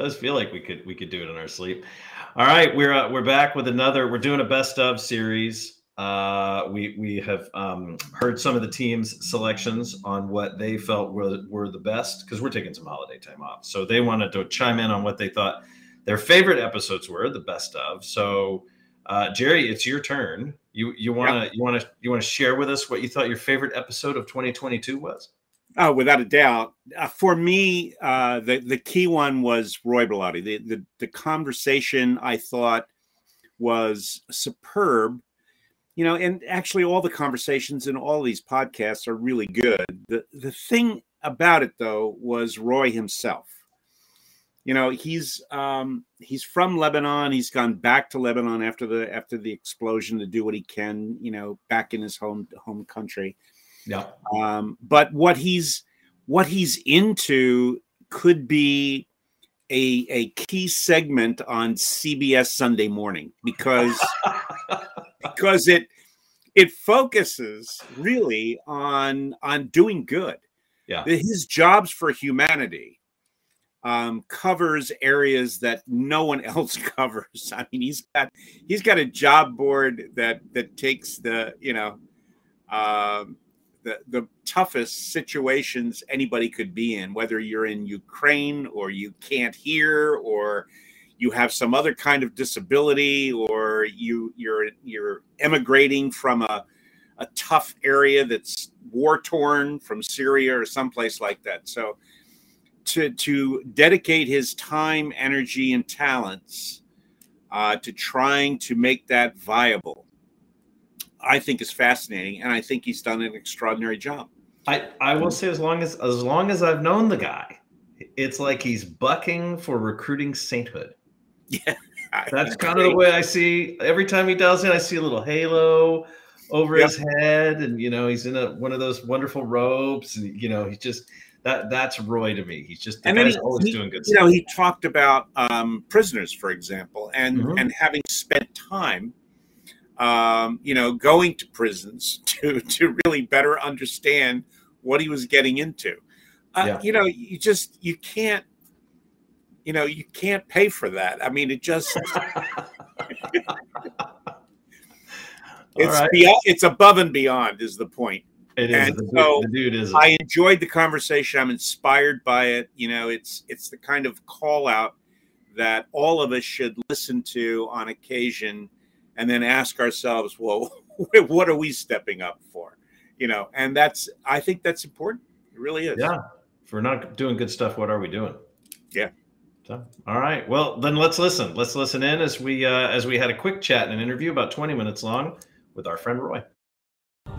does feel like we could we could do it in our sleep. All right, we're uh, we're back with another. We're doing a best of series. Uh, we we have um, heard some of the teams' selections on what they felt were were the best because we're taking some holiday time off. So they wanted to chime in on what they thought their favorite episodes were, the best of. So uh, Jerry, it's your turn. You you want to you want to you want to share with us what you thought your favorite episode of 2022 was? Oh, without a doubt. Uh, for me, uh, the the key one was Roy Baladi. The, the the conversation I thought was superb. You know, and actually, all the conversations in all these podcasts are really good. The the thing about it though was Roy himself. You know, he's um, he's from Lebanon. He's gone back to Lebanon after the after the explosion to do what he can. You know, back in his home home country yeah. Um, but what he's what he's into could be a a key segment on CBS Sunday Morning because because it it focuses really on on doing good. Yeah. His jobs for humanity um, covers areas that no one else covers. I mean, he's got he's got a job board that that takes the you know um, the, the toughest situations anybody could be in, whether you're in Ukraine or you can't hear or you have some other kind of disability or you you're you're emigrating from a, a tough area that's war torn from Syria or someplace like that. So to to dedicate his time, energy, and talents uh, to trying to make that viable I think is fascinating, and I think he's done an extraordinary job. I, I will say as long as as long as I've known the guy, it's like he's bucking for recruiting sainthood. Yeah, that's kind of the way I see. Every time he does it, I see a little halo over yep. his head, and you know he's in a one of those wonderful robes, and you know he's just that that's Roy to me. He's just and then he's always he, doing good. You stuff. know, he talked about um, prisoners, for example, and mm-hmm. and having spent time um, you know, going to prisons to to really better understand what he was getting into. Uh, yeah. You know, you just you can't, you know, you can't pay for that. I mean, it just. it's right. beyond, it's above and beyond is the point. It is. And the, so the dude is. I enjoyed the conversation. I'm inspired by it. You know, it's it's the kind of call out that all of us should listen to on occasion and then ask ourselves, well, what are we stepping up for? You know, and that's I think that's important. It really is. Yeah. If we're not doing good stuff, what are we doing? Yeah. So, all right. Well, then let's listen. Let's listen in as we uh, as we had a quick chat and an interview about 20 minutes long with our friend Roy.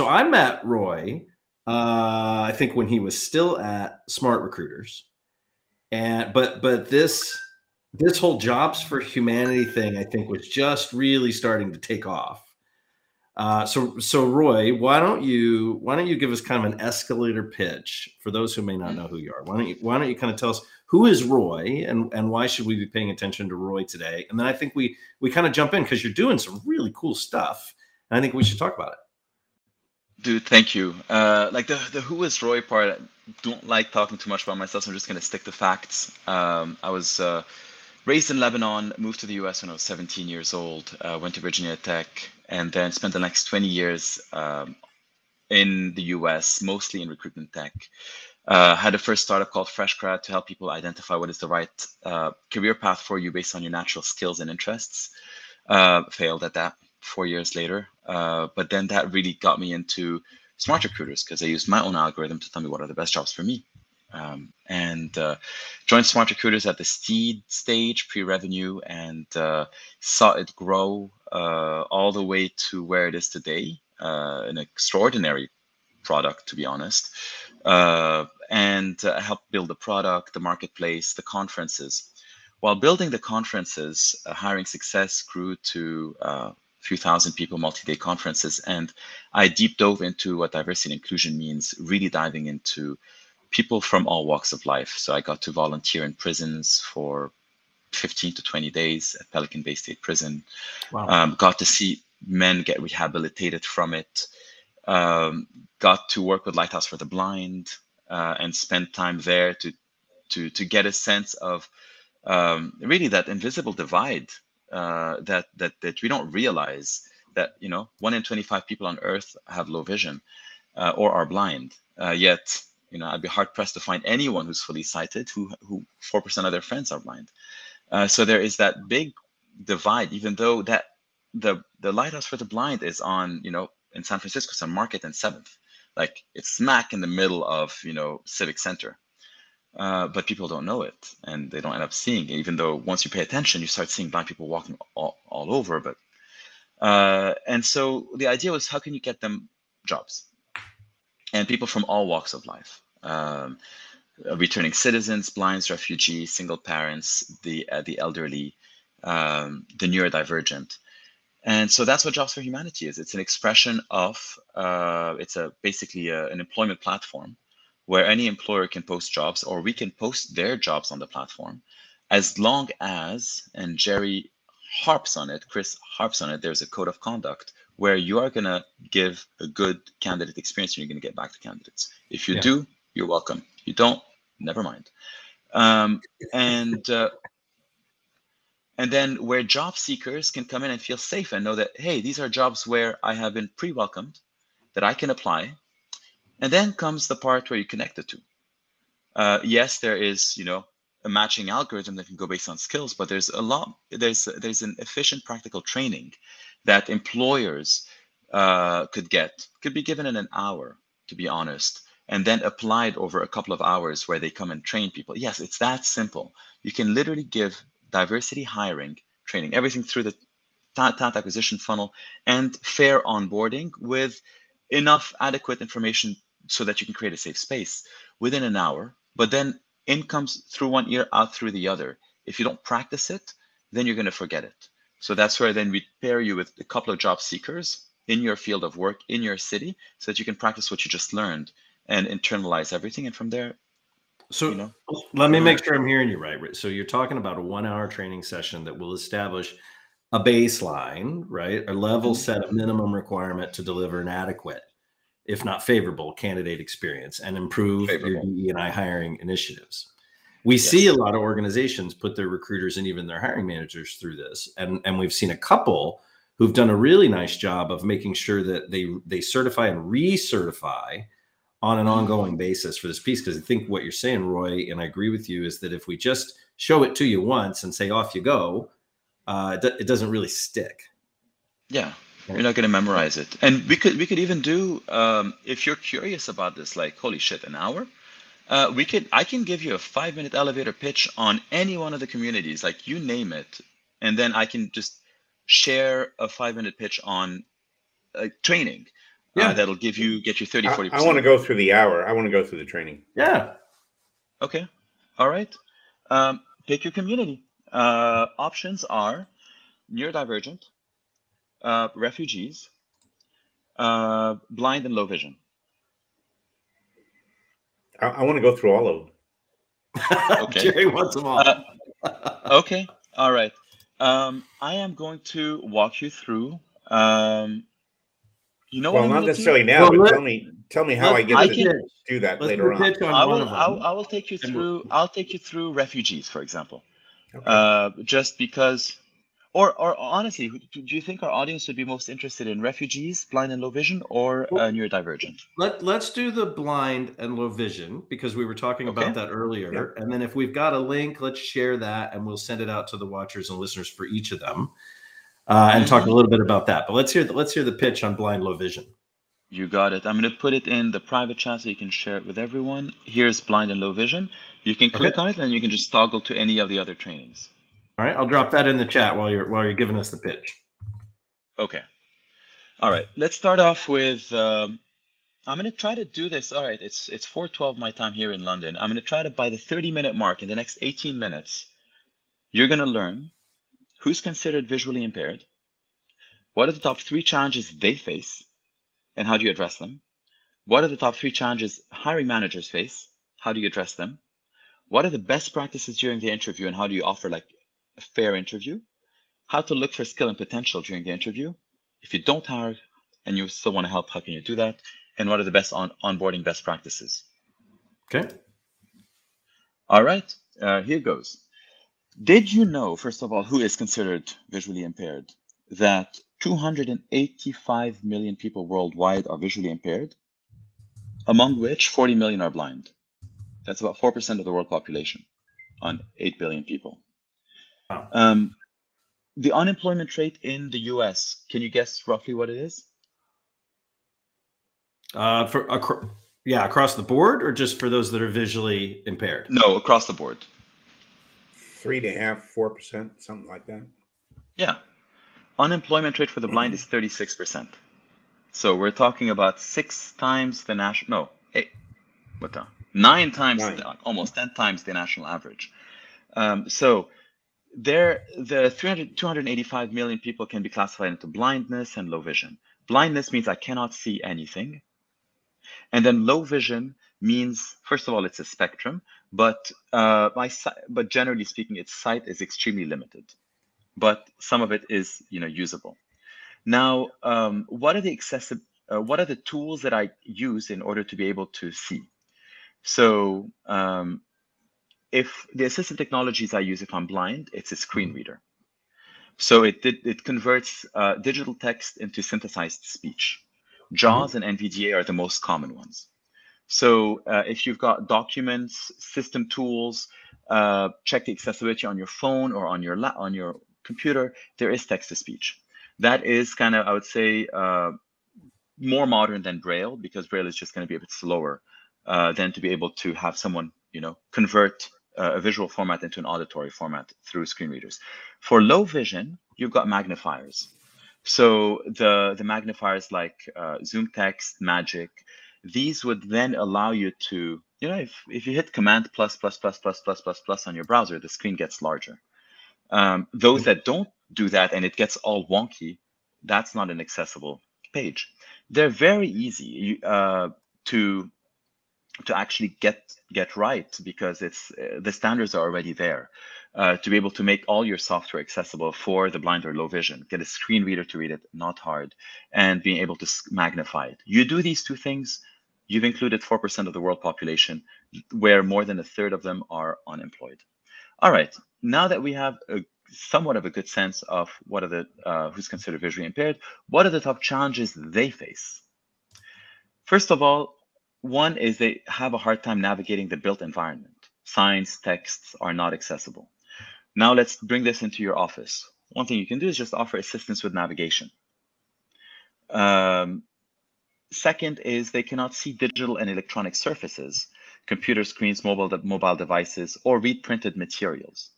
So I met Roy, uh, I think when he was still at Smart Recruiters, and but but this this whole jobs for humanity thing, I think, was just really starting to take off. Uh, so so Roy, why don't you why don't you give us kind of an escalator pitch for those who may not know who you are? Why don't you why don't you kind of tell us who is Roy and and why should we be paying attention to Roy today? And then I think we we kind of jump in because you're doing some really cool stuff, and I think we should talk about it. Dude, thank you. Uh, like the the who is Roy part, I don't like talking too much about myself, so I'm just gonna stick to facts. Um, I was uh, raised in Lebanon, moved to the US when I was 17 years old, uh, went to Virginia Tech, and then spent the next 20 years um, in the US, mostly in recruitment tech. Uh, had a first startup called Fresh FreshGrad to help people identify what is the right uh, career path for you based on your natural skills and interests. Uh, failed at that four years later. Uh, but then that really got me into smart recruiters because I used my own algorithm to tell me what are the best jobs for me. Um, and uh, joined smart recruiters at the seed stage, pre-revenue, and uh, saw it grow uh, all the way to where it is today. Uh, an extraordinary product, to be honest, uh, and helped build the product, the marketplace, the conferences while building the conferences, uh, hiring success grew to uh, few thousand people, multi-day conferences, and I deep dove into what diversity and inclusion means, really diving into people from all walks of life. So I got to volunteer in prisons for 15 to 20 days at Pelican Bay State Prison. Wow. Um, got to see men get rehabilitated from it. Um, got to work with Lighthouse for the Blind uh, and spend time there to to to get a sense of um, really that invisible divide uh, that that that we don't realize that you know one in 25 people on Earth have low vision uh, or are blind. Uh, yet you know I'd be hard pressed to find anyone who's fully sighted who who four percent of their friends are blind. Uh, so there is that big divide, even though that the the lighthouse for the blind is on you know in San Francisco, it's on Market and Seventh, like it's smack in the middle of you know Civic Center. Uh, but people don't know it and they don't end up seeing it, even though once you pay attention, you start seeing blind people walking all, all over. But uh, and so the idea was how can you get them jobs and people from all walks of life. Um, returning citizens, blinds, refugees, single parents, the uh, the elderly, um, the neurodivergent, and so that's what Jobs for Humanity is. It's an expression of uh, it's a basically a, an employment platform where any employer can post jobs or we can post their jobs on the platform, as long as and Jerry harps on it, Chris harps on it. There's a code of conduct where you are gonna give a good candidate experience and you're gonna get back to candidates. If you yeah. do, you're welcome. You don't, never mind. Um, and uh, and then where job seekers can come in and feel safe and know that hey, these are jobs where I have been pre-welcomed, that I can apply. And then comes the part where you connect the two. Uh, yes, there is you know a matching algorithm that can go based on skills, but there's a lot there's there's an efficient practical training that employers uh, could get could be given in an hour, to be honest and then applied over a couple of hours where they come and train people. Yes, it's that simple. You can literally give diversity hiring training, everything through the talent acquisition funnel and fair onboarding with enough adequate information so that you can create a safe space within an hour. But then in comes through one ear, out through the other. If you don't practice it, then you're going to forget it. So that's where then we pair you with a couple of job seekers in your field of work in your city so that you can practice what you just learned and internalize everything. And from there, so you know, let me make sure I'm hearing you right. So you're talking about a one hour training session that will establish a baseline, right? A level mm-hmm. set a minimum requirement to deliver an adequate, if not favorable, candidate experience and improve favorable. your DE and I hiring initiatives. We yes. see a lot of organizations put their recruiters and even their hiring managers through this. And, and we've seen a couple who've done a really nice job of making sure that they they certify and recertify on an ongoing basis for this piece because I think what you're saying, Roy, and I agree with you, is that if we just show it to you once and say off you go, uh, it, it doesn't really stick. Yeah, you're not going to memorize it. And we could we could even do um, if you're curious about this, like holy shit, an hour. Uh, we could I can give you a five minute elevator pitch on any one of the communities, like you name it, and then I can just share a five minute pitch on uh, training uh, yeah. Uh, that'll give you get you 30 40 I, I want to go through the hour. I want to go through the training. Yeah. Okay. All right. Um, pick your community. Uh, options are neurodivergent, uh, refugees, uh, blind and low vision. I, I want to go through all of them. okay. Jerry wants them all. Uh, okay. All right. Um, I am going to walk you through um, you know what? well, not necessarily now, well, but let, tell me, tell me how I get I to can, do that later on. on I will, I'll, I will take you through. I'll take you through refugees, for example, okay. uh, just because, or or honestly, do you think our audience would be most interested in refugees, blind and low vision, or well, uh, neurodivergent? Let Let's do the blind and low vision because we were talking okay. about that earlier, yeah. and then if we've got a link, let's share that, and we'll send it out to the watchers and listeners for each of them uh, and talk a little bit about that. But let's hear the, let's hear the pitch on blind low vision. You got it. I'm going to put it in the private chat so you can share it with everyone. Here's blind and low vision. You can click okay. on it and you can just toggle to any of the other trainings. All right, I'll drop that in the chat while you're while you're giving us the pitch. Okay. All right, let's start off with. Um, I'm going to try to do this. All right, it's it's 4:12 my time here in London. I'm going to try to by the 30 minute mark in the next 18 minutes you're going to learn who's considered visually impaired, what are the top three challenges they face, and how do you address them? What are the top three challenges hiring managers face? How do you address them? What are the best practices during the interview, and how do you offer like a fair interview? How to look for skill and potential during the interview. If you don't hire and you still want to help, how can you do that? And what are the best on onboarding best practices? Okay. All right, uh, here goes. Did you know, first of all, who is considered visually impaired? That 285 million people worldwide are visually impaired, among which 40 million are blind. That's about 4% of the world population on 8 billion people. Wow. Um, the unemployment rate in the US, can you guess roughly what it is? Uh, for acro- yeah, across the board, or just for those that are visually impaired? No, across the board. Three and a half, four percent, something like that. Yeah. Unemployment rate for the blind is 36%. So we're talking about six times the national, no, eight, what the, nine times, Nine. The, almost 10 times the national average. Um, so there, the 300, 285 million people can be classified into blindness and low vision. Blindness means I cannot see anything. And then low vision means, first of all, it's a spectrum, but uh, my but generally speaking, its sight is extremely limited. But some of it is, you know, usable. Now, um, what are the accessible? Uh, what are the tools that I use in order to be able to see? So, um, if the assistive technologies I use if I'm blind, it's a screen reader. So it did, it converts uh, digital text into synthesized speech. JAWS and NVDA are the most common ones. So uh, if you've got documents, system tools, uh, check the accessibility on your phone or on your on your computer. There is text to speech. That is kind of I would say uh, more modern than Braille because Braille is just going to be a bit slower uh, than to be able to have someone you know convert uh, a visual format into an auditory format through screen readers. For low vision, you've got magnifiers. So the the magnifiers like uh, Zoom Text, Magic, these would then allow you to, you know, if, if you hit Command plus plus plus plus plus plus plus on your browser, the screen gets larger. Um, those that don't do that and it gets all wonky, that's not an accessible page. They're very easy uh, to to actually get get right because it's uh, the standards are already there uh, to be able to make all your software accessible for the blind or low vision get a screen reader to read it not hard and being able to magnify it. You do these two things you've included 4% of the world population where more than a third of them are unemployed. All right now that we have a somewhat of a good sense of what are the uh, who's considered visually impaired what are the top challenges they face? First of all one is they have a hard time navigating the built environment. Signs, texts are not accessible. Now let's bring this into your office. One thing you can do is just offer assistance with navigation. Um, second is they cannot see digital and electronic surfaces, computer screens, mobile, mobile devices, or read printed materials.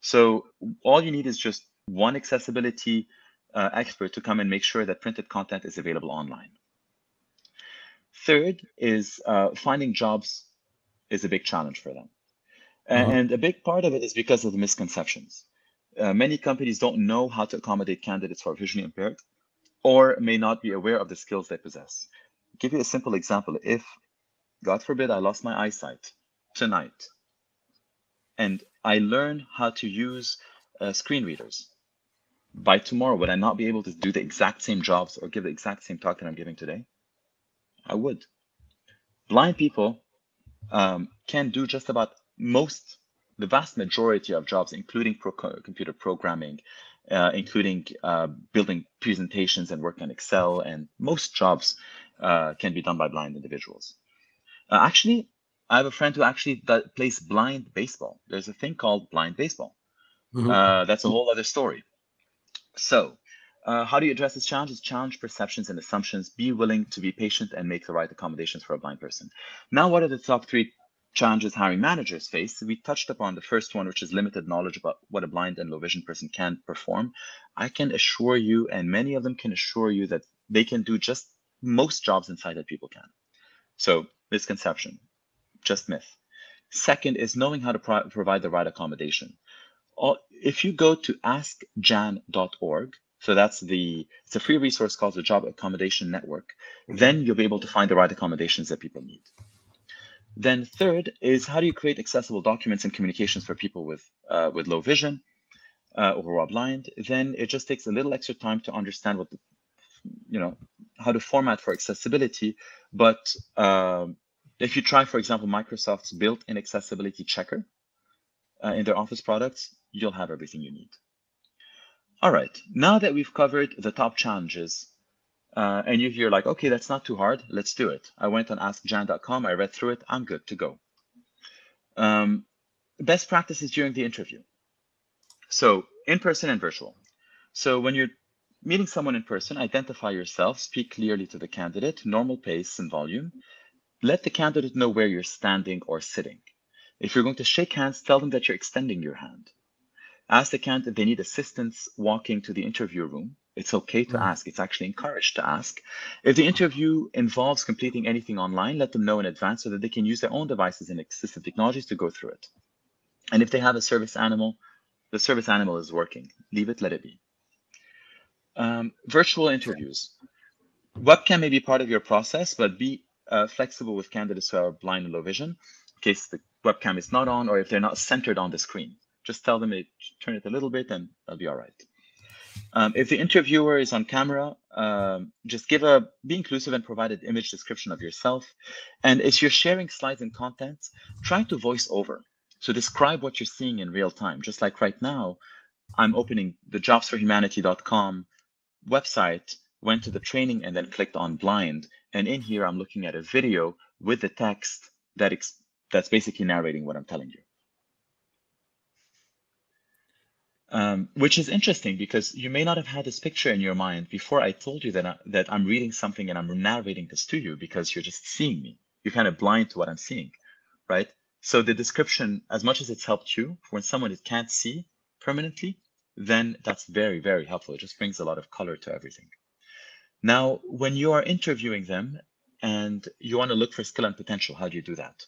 So all you need is just one accessibility uh, expert to come and make sure that printed content is available online. Third is uh, finding jobs is a big challenge for them. Uh-huh. And a big part of it is because of the misconceptions. Uh, many companies don't know how to accommodate candidates who are visually impaired or may not be aware of the skills they possess. give you a simple example. If, God forbid, I lost my eyesight tonight and I learn how to use uh, screen readers, by tomorrow, would I not be able to do the exact same jobs or give the exact same talk that I'm giving today? I would. Blind people um, can do just about most, the vast majority of jobs, including pro- computer programming, uh, including uh, building presentations and work on Excel, and most jobs uh, can be done by blind individuals. Uh, actually, I have a friend who actually plays blind baseball. There's a thing called blind baseball. Mhm. Uh, that's a whole other story. So, uh, how do you address this challenge? Challenge perceptions and assumptions. Be willing to be patient and make the right accommodations for a blind person. Now, what are the top three challenges hiring managers face? We touched upon the first one, which is limited knowledge about what a blind and low vision person can perform. I can assure you, and many of them can assure you, that they can do just most jobs inside that people can. So, misconception, just myth. Second is knowing how to pro- provide the right accommodation if you go to askjan.org, so that's the it's a free resource called the Job Accommodation Network. Then you'll be able to find the right accommodations that people need. Then third is how do you create accessible documents and communications for people with uh, with low vision uh, or who are blind? Then it just takes a little extra time to understand what the, you know how to format for accessibility. But um, if you try, for example, Microsoft's built-in accessibility checker uh, in their Office products, you'll have everything you need. All right, now that we've covered the top challenges, uh, and if you're like, okay, that's not too hard, let's do it. I went on askjan.com, I read through it, I'm good to go. Um, best practices during the interview. So in person and virtual. So when you're meeting someone in person, identify yourself, speak clearly to the candidate, normal pace and volume. Let the candidate know where you're standing or sitting. If you're going to shake hands, tell them that you're extending your hand. Ask the candidate if they need assistance walking to the interview room. It's okay to mm. ask. It's actually encouraged to ask. If the interview involves completing anything online, let them know in advance so that they can use their own devices and assistive technologies to go through it. And if they have a service animal, the service animal is working. Leave it, let it be. Um, virtual interviews. Webcam may be part of your process, but be uh, flexible with candidates who are blind and low vision in case the webcam is not on or if they're not centered on the screen. Just tell them to turn it a little bit and they'll be all right. Um, if the interviewer is on camera, um, just give a be inclusive and provide an image description of yourself. And if you're sharing slides and content, try to voice over. So describe what you're seeing in real time. Just like right now, I'm opening the jobsforhumanity.com website, went to the training, and then clicked on blind. And in here, I'm looking at a video with the text that that's basically narrating what I'm telling you. Um, which is interesting because you may not have had this picture in your mind before I told you that, I, that I'm reading something and I'm narrating this to you because you're just seeing me. You're kind of blind to what I'm seeing, right? So the description, as much as it's helped you, when someone it can't see permanently, then that's very, very helpful. It just brings a lot of color to everything. Now, when you are interviewing them and you want to look for skill and potential, how do you do that?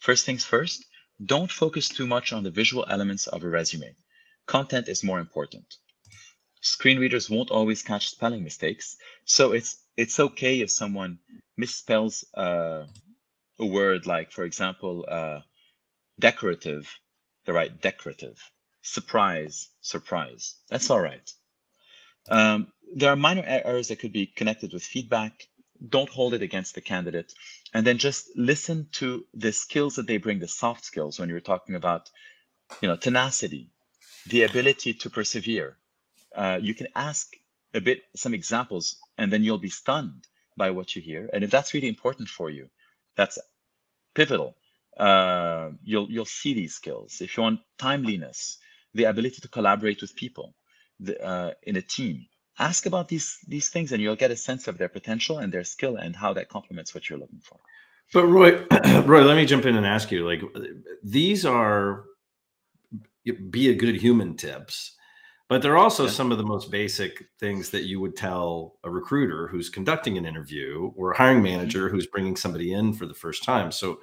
First things first, don't focus too much on the visual elements of a resume content is more important. Screen readers won't always catch spelling mistakes, so it's it's okay if someone misspells uh, a word like, for example, uh, decorative, they write decorative, surprise, surprise. That's all right. Um, there are minor errors that could be connected with feedback. Don't hold it against the candidate. And then just listen to the skills that they bring, the soft skills when you're talking about, you know, tenacity, the ability to persevere. Uh, you can ask a bit some examples, and then you'll be stunned by what you hear. And if that's really important for you, that's pivotal. Uh, you'll you'll see these skills. If you want timeliness, the ability to collaborate with people the, uh, in a team, ask about these these things, and you'll get a sense of their potential and their skill and how that complements what you're looking for. But Roy, Roy, let me jump in and ask you: like, these are be a good human tips. But they're also yeah. some of the most basic things that you would tell a recruiter who's conducting an interview or a hiring mm-hmm. manager who's bringing somebody in for the first time. So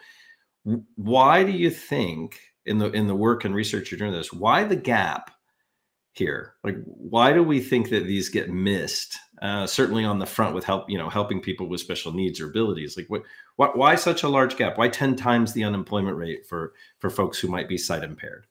why do you think in the in the work and research you're doing this why the gap here? Like why do we think that these get missed uh, certainly on the front with help you know helping people with special needs or abilities? Like what, what why such a large gap? Why 10 times the unemployment rate for for folks who might be sight impaired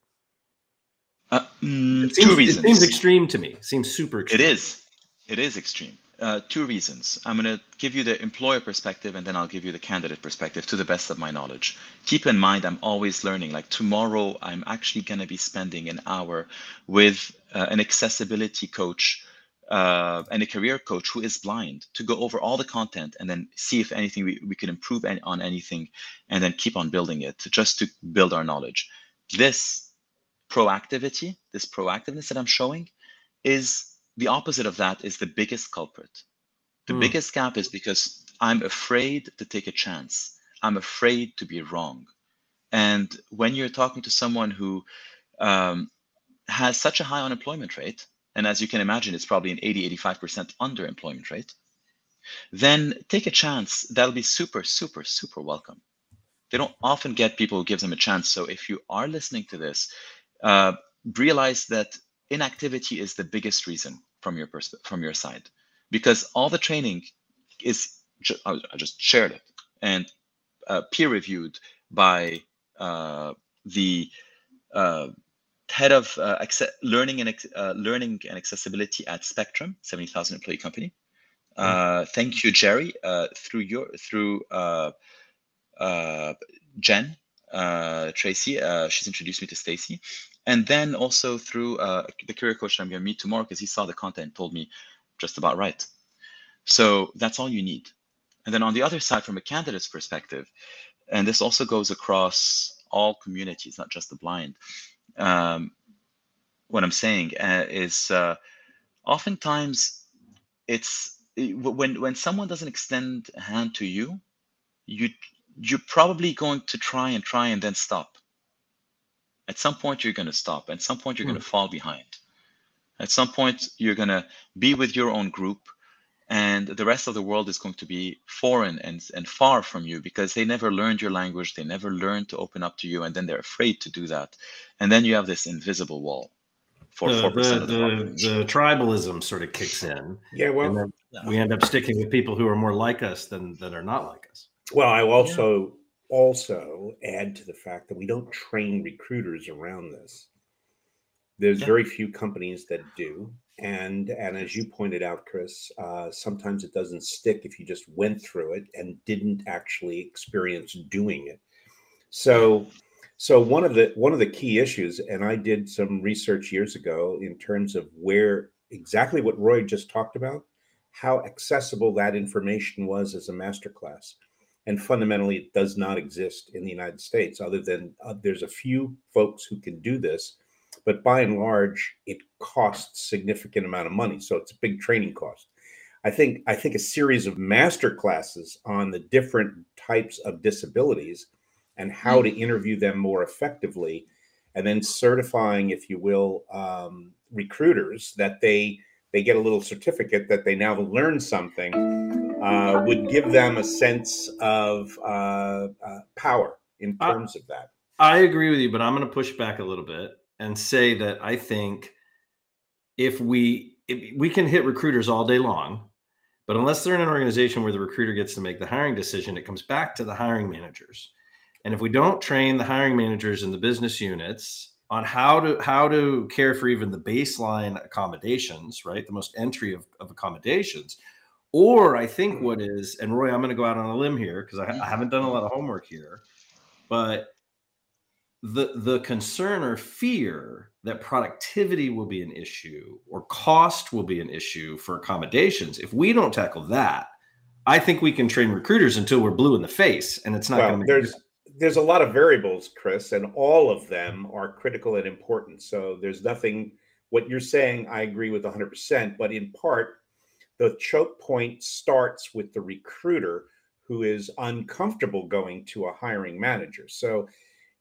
uh, mm, seems, two reasons. It seems extreme to me. It seems super extreme. It is. It is extreme. Uh, two reasons. I'm going to give you the employer perspective and then I'll give you the candidate perspective to the best of my knowledge. Keep in mind, I'm always learning. Like tomorrow, I'm actually going to be spending an hour with uh, an accessibility coach uh, and a career coach who is blind to go over all the content and then see if anything we, we can improve on anything and then keep on building it just to build our knowledge. This proactivity, this proactiveness that I'm showing, is the opposite of that is the biggest culprit. The mm. biggest gap is because I'm afraid to take a chance. I'm afraid to be wrong. And when you're talking to someone who um, has such a high unemployment rate, and as you can imagine, it's probably an 80, 85% underemployment rate, then take a chance. That'll be super, super, super welcome. They don't often get people who give them a chance. So if you are listening to this uh, realize that inactivity is the biggest reason from your persp- from your side because all the training is ju- I just shared it and uh, peer reviewed by uh, the uh, head of uh, learning and uh, learning and accessibility at Spectrum, seventy thousand employee company. Mm. Thank you, Jerry. through your through Jen Tracy, she's introduced me to Stacy, and then also through the career coach I'm going to meet tomorrow because he saw the content told me just about right. So that's all you need. And then on the other side, from a candidate's perspective, and this also goes across all communities, not just the blind. Um, what I'm saying uh, is uh, oftentimes it's when when someone doesn't extend a hand to you, you you're probably going to try and try and then stop. At some point, you're going to stop. At some point, you're mm. going to fall behind. At some point, you're going to be with your own group and the rest of the world is going to be foreign and, and far from you because they never learned your language they never learned to open up to you and then they're afraid to do that and then you have this invisible wall for the, 4% the, of the, the, the tribalism sort of kicks in yeah well yeah. we end up sticking with people who are more like us than that are not like us well i also yeah. also add to the fact that we don't train recruiters around this. There's yeah. very few companies that do. And and as you pointed out chris uh, sometimes it doesn't stick if you just went through it and didn't actually experience doing it. So so one of the one of the key issues and i did some research years ago in terms of where exactly what roy just talked about how accessible that information was as a masterclass and fundamentally it does not exist in the united states other than uh, there's a few folks who can do this but by and large, it costs significant amount of money. So it's a big training cost. I think I think a series of master classes on the different types of disabilities and how to mm. interview them more effectively, and then certifying, if you will, um, recruiters that they they get a little certificate that they now learn something uh, would give them a sense of uh, uh, power in terms of that. I agree with you, but I'm going to push back a little bit and say that I think if we if we can hit recruiters all day long, but unless they're in an organization where the recruiter gets to make the hiring decision, it comes back to the hiring managers. And if we don't train the hiring managers in the business units on how to how to care for even the baseline accommodations, right? The most entry of, of accommodations. Or I think mm-hmm. what is, and Roy, I'm going to go out on a limb here because I, I haven't done a lot of homework here, but the the concern or fear that productivity will be an issue or cost will be an issue for accommodations if we don't tackle that i think we can train recruiters until we're blue in the face and it's not well, going to there's there's a lot of variables chris and all of them are critical and important. So there's nothing what you're saying i agree with 100% but in part the choke point starts with the recruiter who is uncomfortable going to a hiring manager. So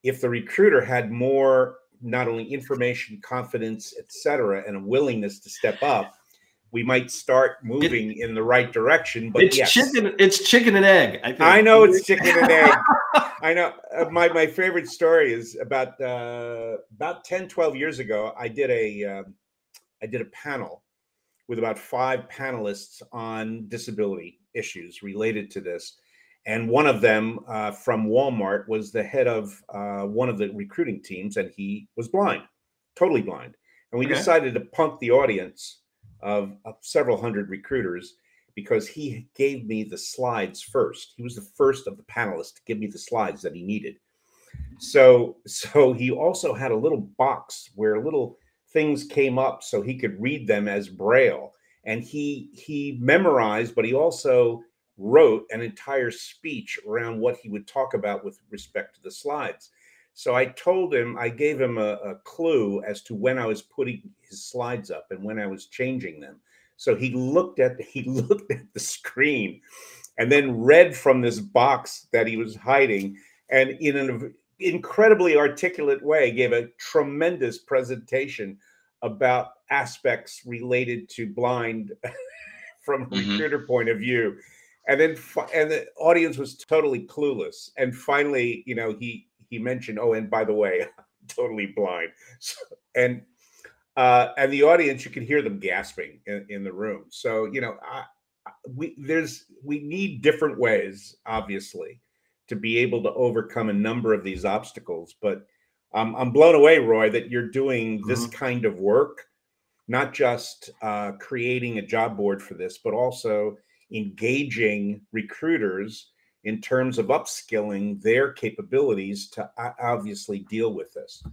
if the recruiter had more not only information confidence etc and a willingness to step up we might start moving it, in the right direction but it's yes. chicken it's chicken and egg i, I know it's chicken and egg i know uh, my, my favorite story is about uh, about 10 12 years ago i did a um, I did a panel with about five panelists on disability issues related to this and one of them uh, from Walmart was the head of uh, one of the recruiting teams, and he was blind, totally blind. And we okay. decided to punk the audience of, of, several hundred recruiters because he gave me the slides first. He was the first of the panelists to give me the slides that he needed. So, so he also had a little box where little things came up so he could read them as braille, and he he memorized, but he also wrote an entire speech around what he would talk about with respect to the slides. So I told him, I gave him a, a, clue as to when I was putting his slides up and when I was changing them. So he looked at he looked at the screen and then read from this box that he was hiding and in an incredibly articulate way gave a tremendous presentation about aspects related to blind from a mm-hmm. recruiter point of view and then and the audience was totally clueless and finally you know he he mentioned oh and by the way totally blind. So, and uh, and the audience, you can hear them gasping in, in the room. So you know, I, we there's we need different ways, obviously, to be able to overcome a number of these obstacles. But um, I'm blown away, Roy, that you're doing this mm-hmm. kind of work, not just uh, creating a job board for this, but also engaging recruiters in terms of upskilling their capabilities to obviously deal with this.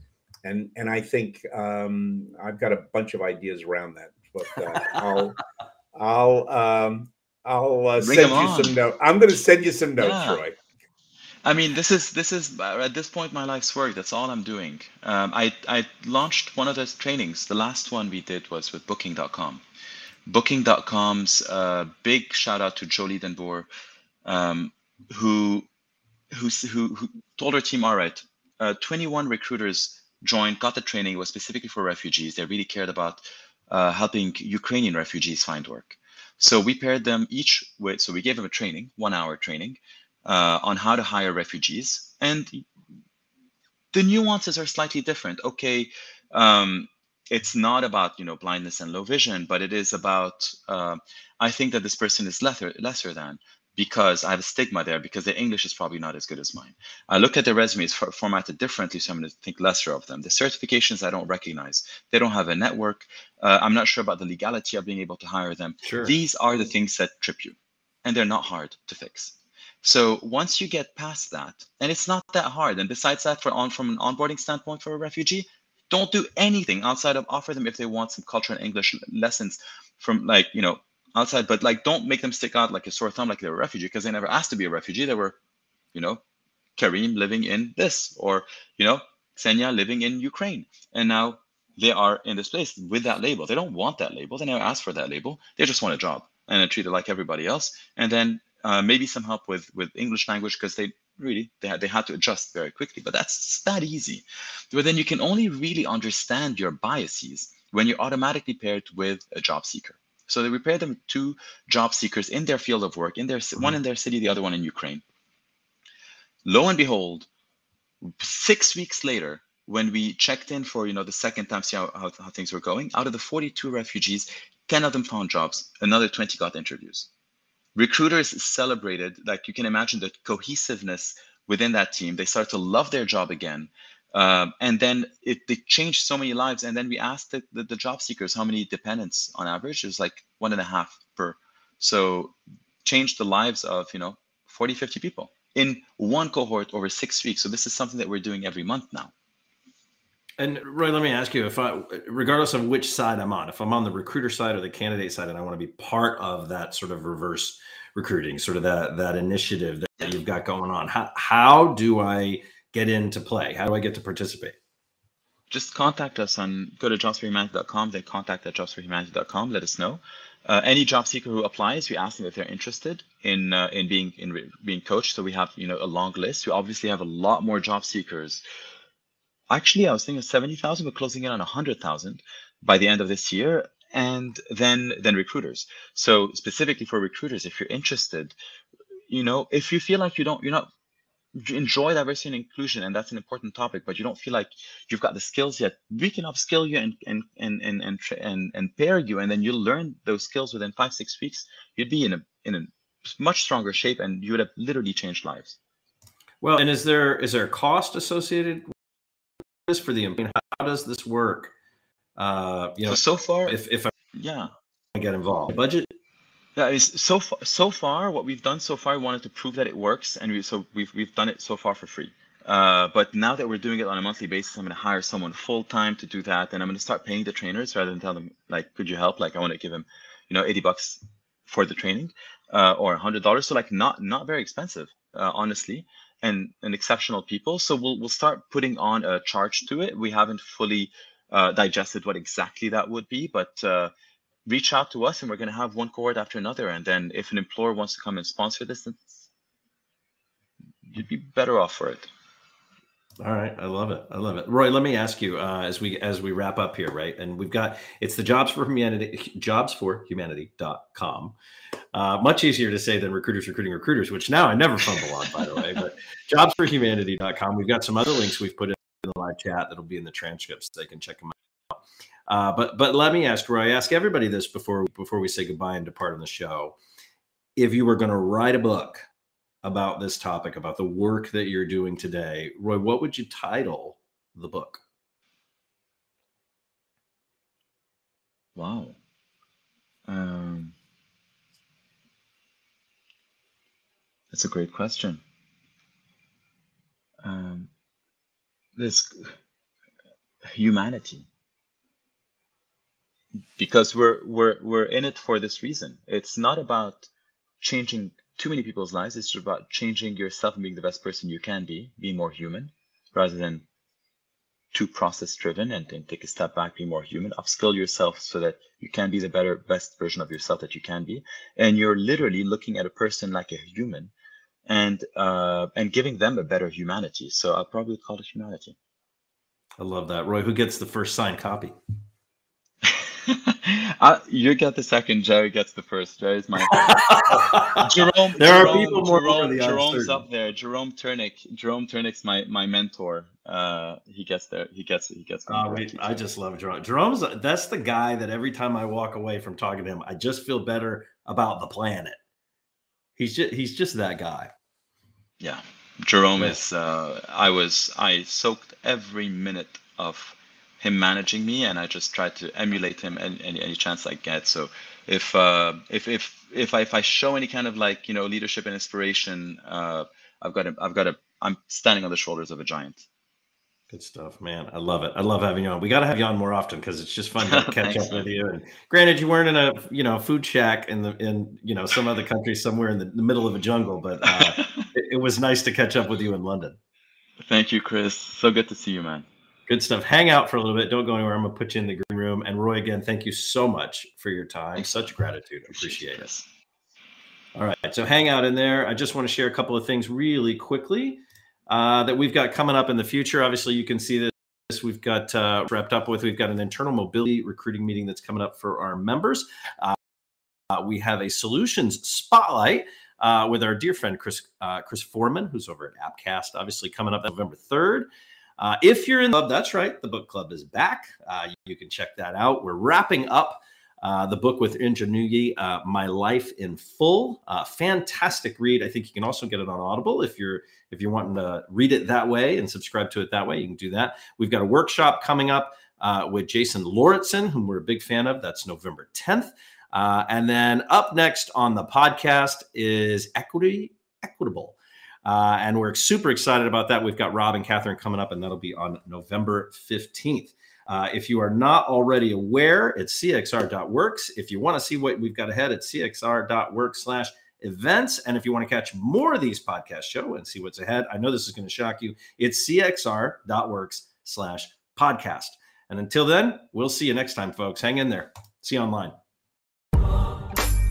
And and I think um, I've got a bunch of ideas around that, but uh, I'll I'll um, I'll uh, send you on. some notes. I'm going to send you some notes, yeah. Roy. I mean, this is this is uh, at this point my life's work. That's all I'm doing. Um, I I launched one of those trainings. The last one we did was with Booking.com. Booking.com's uh, big shout out to Jolie Denbour, um, who, who who who told her team, all right, uh, 21 recruiters joined, got the training. It was specifically for refugees. They really cared about uh, helping Ukrainian refugees find work. So we paired them each with, so we gave them a training, one hour training uh, on how to hire refugees. And the nuances are slightly different. Okay, um, it's not about you know blindness and low vision, but it is about uh, I think that this person is lesser lesser than because I have a stigma there because their English is probably not as good as mine. I look at their resumes for, formatted differently, so I'm going to think lesser of them. The certifications I don't recognize. They don't have a network. Uh, I'm not sure about the legality of being able to hire them. Sure. These are the things that trip you, and they're not hard to fix. So once you get past that, and it's not that hard. And besides that, for on from an onboarding standpoint for a refugee, don't do anything outside of offer them if they want some culture and English lessons from like you know outside, but like don't make them stick out like a sore thumb like they're a refugee because they never asked to be a refugee. They were, you know, Kareem living in this, or you know, Senya living in Ukraine, and now they are in this place with that label. They don't want that label. They never asked for that label. They just want a job and are treated like everybody else. And then uh, maybe some help with with English language because they really they had they had to adjust very quickly. But that's that easy. But then you can only really understand your biases when you're automatically paired with a job seeker. So they paired them two job seekers in their field of work, in their one mm-hmm. in their city, the other one in Ukraine. Lo and behold, six weeks later, when we checked in for you know the second time, see how, how, how things were going, out of the 42 refugees, 10 of them found jobs, another 20 got interviews. Recruiters celebrated, like you can imagine the cohesiveness within that team. They started to love their job again. Um, and then it they changed so many lives. And then we asked the, the, the, job seekers how many dependents on average. It was like one and a half per. So changed the lives of, you know, 40, 50 people in one cohort over six weeks. So this is something that we're doing every month now. And Roy, let me ask you if I, regardless of which side I'm on, if I'm on the recruiter side or the candidate side, and I want to be part of that sort of reverse recruiting, sort of that that initiative that you've got going on, how how do I get into play? How do I get to participate? Just contact us on go to jobsforhumanity.com, then contact at jobsforhumanity.com. Let us know. Uh, any job seeker who applies, we ask them if they're interested in uh, in being in being coached. So we have you know a long list. We obviously have a lot more job seekers. Actually, I was thinking seventy thousand, but closing in on hundred thousand by the end of this year, and then then recruiters. So specifically for recruiters, if you're interested, you know, if you feel like you don't, you're not enjoy diversity and inclusion and that's an important topic but you don't feel like you've got the skills yet. We can upskill you and and and and and, and, and pair you and then you'll learn those skills within five six weeks. You'd be in a in a much stronger shape and you would have literally changed lives. Well and is there is there a cost associated with this for the how does this work? Uh you know so far if if i yeah. i get involved. Budget yeah, so far, so far, what we've done so far, we wanted to prove that it works, and we so we've we've done it so far for free. Uh, but now that we're doing it on a monthly basis, I'm going to hire someone full time to do that, and I'm going to start paying the trainers rather than tell them like, could you help? Like, I want to give them, you know, 80 bucks for the training, uh, or hundred dollars. So like, not not very expensive, uh, honestly, and and exceptional people. So we'll we'll start putting on a charge to it. We haven't fully uh, digested what exactly that would be, but uh, reach out to us and we're going to have one cohort after another. And then if an employer wants to come and sponsor this, you'd be better off for it. All right, I love it. I love it. Roy, let me ask you uh, as we as we wrap up here, right? And we've got it's the jobs for humanity jobs for humanity.com. Uh, much easier to say than recruiters recruiting recruiters, which now I never fumble on, by the way. But jobs for humanity.com. We've got some other links we've put in the live chat that'll be in the transcripts. They can check them out. Uh, but but let me ask Roy. Ask everybody this before before we say goodbye and depart on the show. If you were going to write a book about this topic, about the work that you're doing today, Roy, what would you title the book? Wow. Um, that's a great question. Um, this humanity, because we're we're we're in it for this reason. It's not about changing too many people's lives. It's about changing yourself and being the best person you can be, be more human, rather than too process driven and, and take a step back, be more human, upskill yourself so that you can be the better, best version of yourself that you can be. And you're literally looking at a person like a human and uh, and giving them a better humanity. So I'll probably call it humanity. I love that. Roy, who gets the first signed copy? You get the second. Jerry gets the first. Jerry's my Jerome. There Jerome, are people more Jerome, the Jerome's up there. Jerome Turnick. Jerome Turnick's my my mentor. Uh, he gets there. He gets He gets. Oh, wait, I just love Jerome. Jerome's that's the guy that every time I walk away from talking to him, I just feel better about the planet. He's just he's just that guy. Yeah, Jerome is. Uh, I was. I soaked every minute of him managing me, and I just try to emulate him any, any, any chance I get. So if uh, if if if I if I show any kind of like you know leadership and inspiration, uh, I've got a, I've got a I'm standing on the shoulders of a giant. Good stuff, man. I love it. I love having you on. We got to have you on more often because it's just fun to catch up with you. And granted, you weren't in a you know food shack in the in you know some other country somewhere in the, the middle of a jungle, but uh, it, it was nice to catch up with you in London. Thank you, Chris. So good to see you, man. Good stuff. Hang out for a little bit. Don't go anywhere. I'm gonna put you in the green room. And Roy, again, thank you so much for your time. Such gratitude. Appreciate, it. All right. So hang out in there. I just want to share a couple of things really quickly uh, that we've got coming up in the future. Obviously, you can see this. We've got uh, wrapped up with. We've got an internal mobility recruiting meeting that's coming up for our members. Uh, we have a solutions spotlight uh, with our dear friend Chris uh, Chris Forman, who's over at Appcast. Obviously, coming up November third. Uh, if you're in the club, that's right. The book club is back. Uh, you can check that out. We're wrapping up uh, the book with Indra Nooyi, uh, My Life in Full. Uh, fantastic read. I think you can also get it on Audible if you're if you're wanting to read it that way and subscribe to it that way. You can do that. We've got a workshop coming up uh, with Jason Lauritsen, whom we're a big fan of. That's November 10th. and then up next on the podcast is Equity Equitable. Uh, and we're super excited about that. We've got Rob and Catherine coming up, and that'll be on November 15th. Uh, if you are not already aware, it's cxr.works. If you want to see what we've got ahead, it's cxr.works slash events. And if you want to catch more of these podcast show and see what's ahead, I know this is going to shock you. It's cxr.works slash podcast. And until then, we'll see you next time, folks. Hang in there. See you online.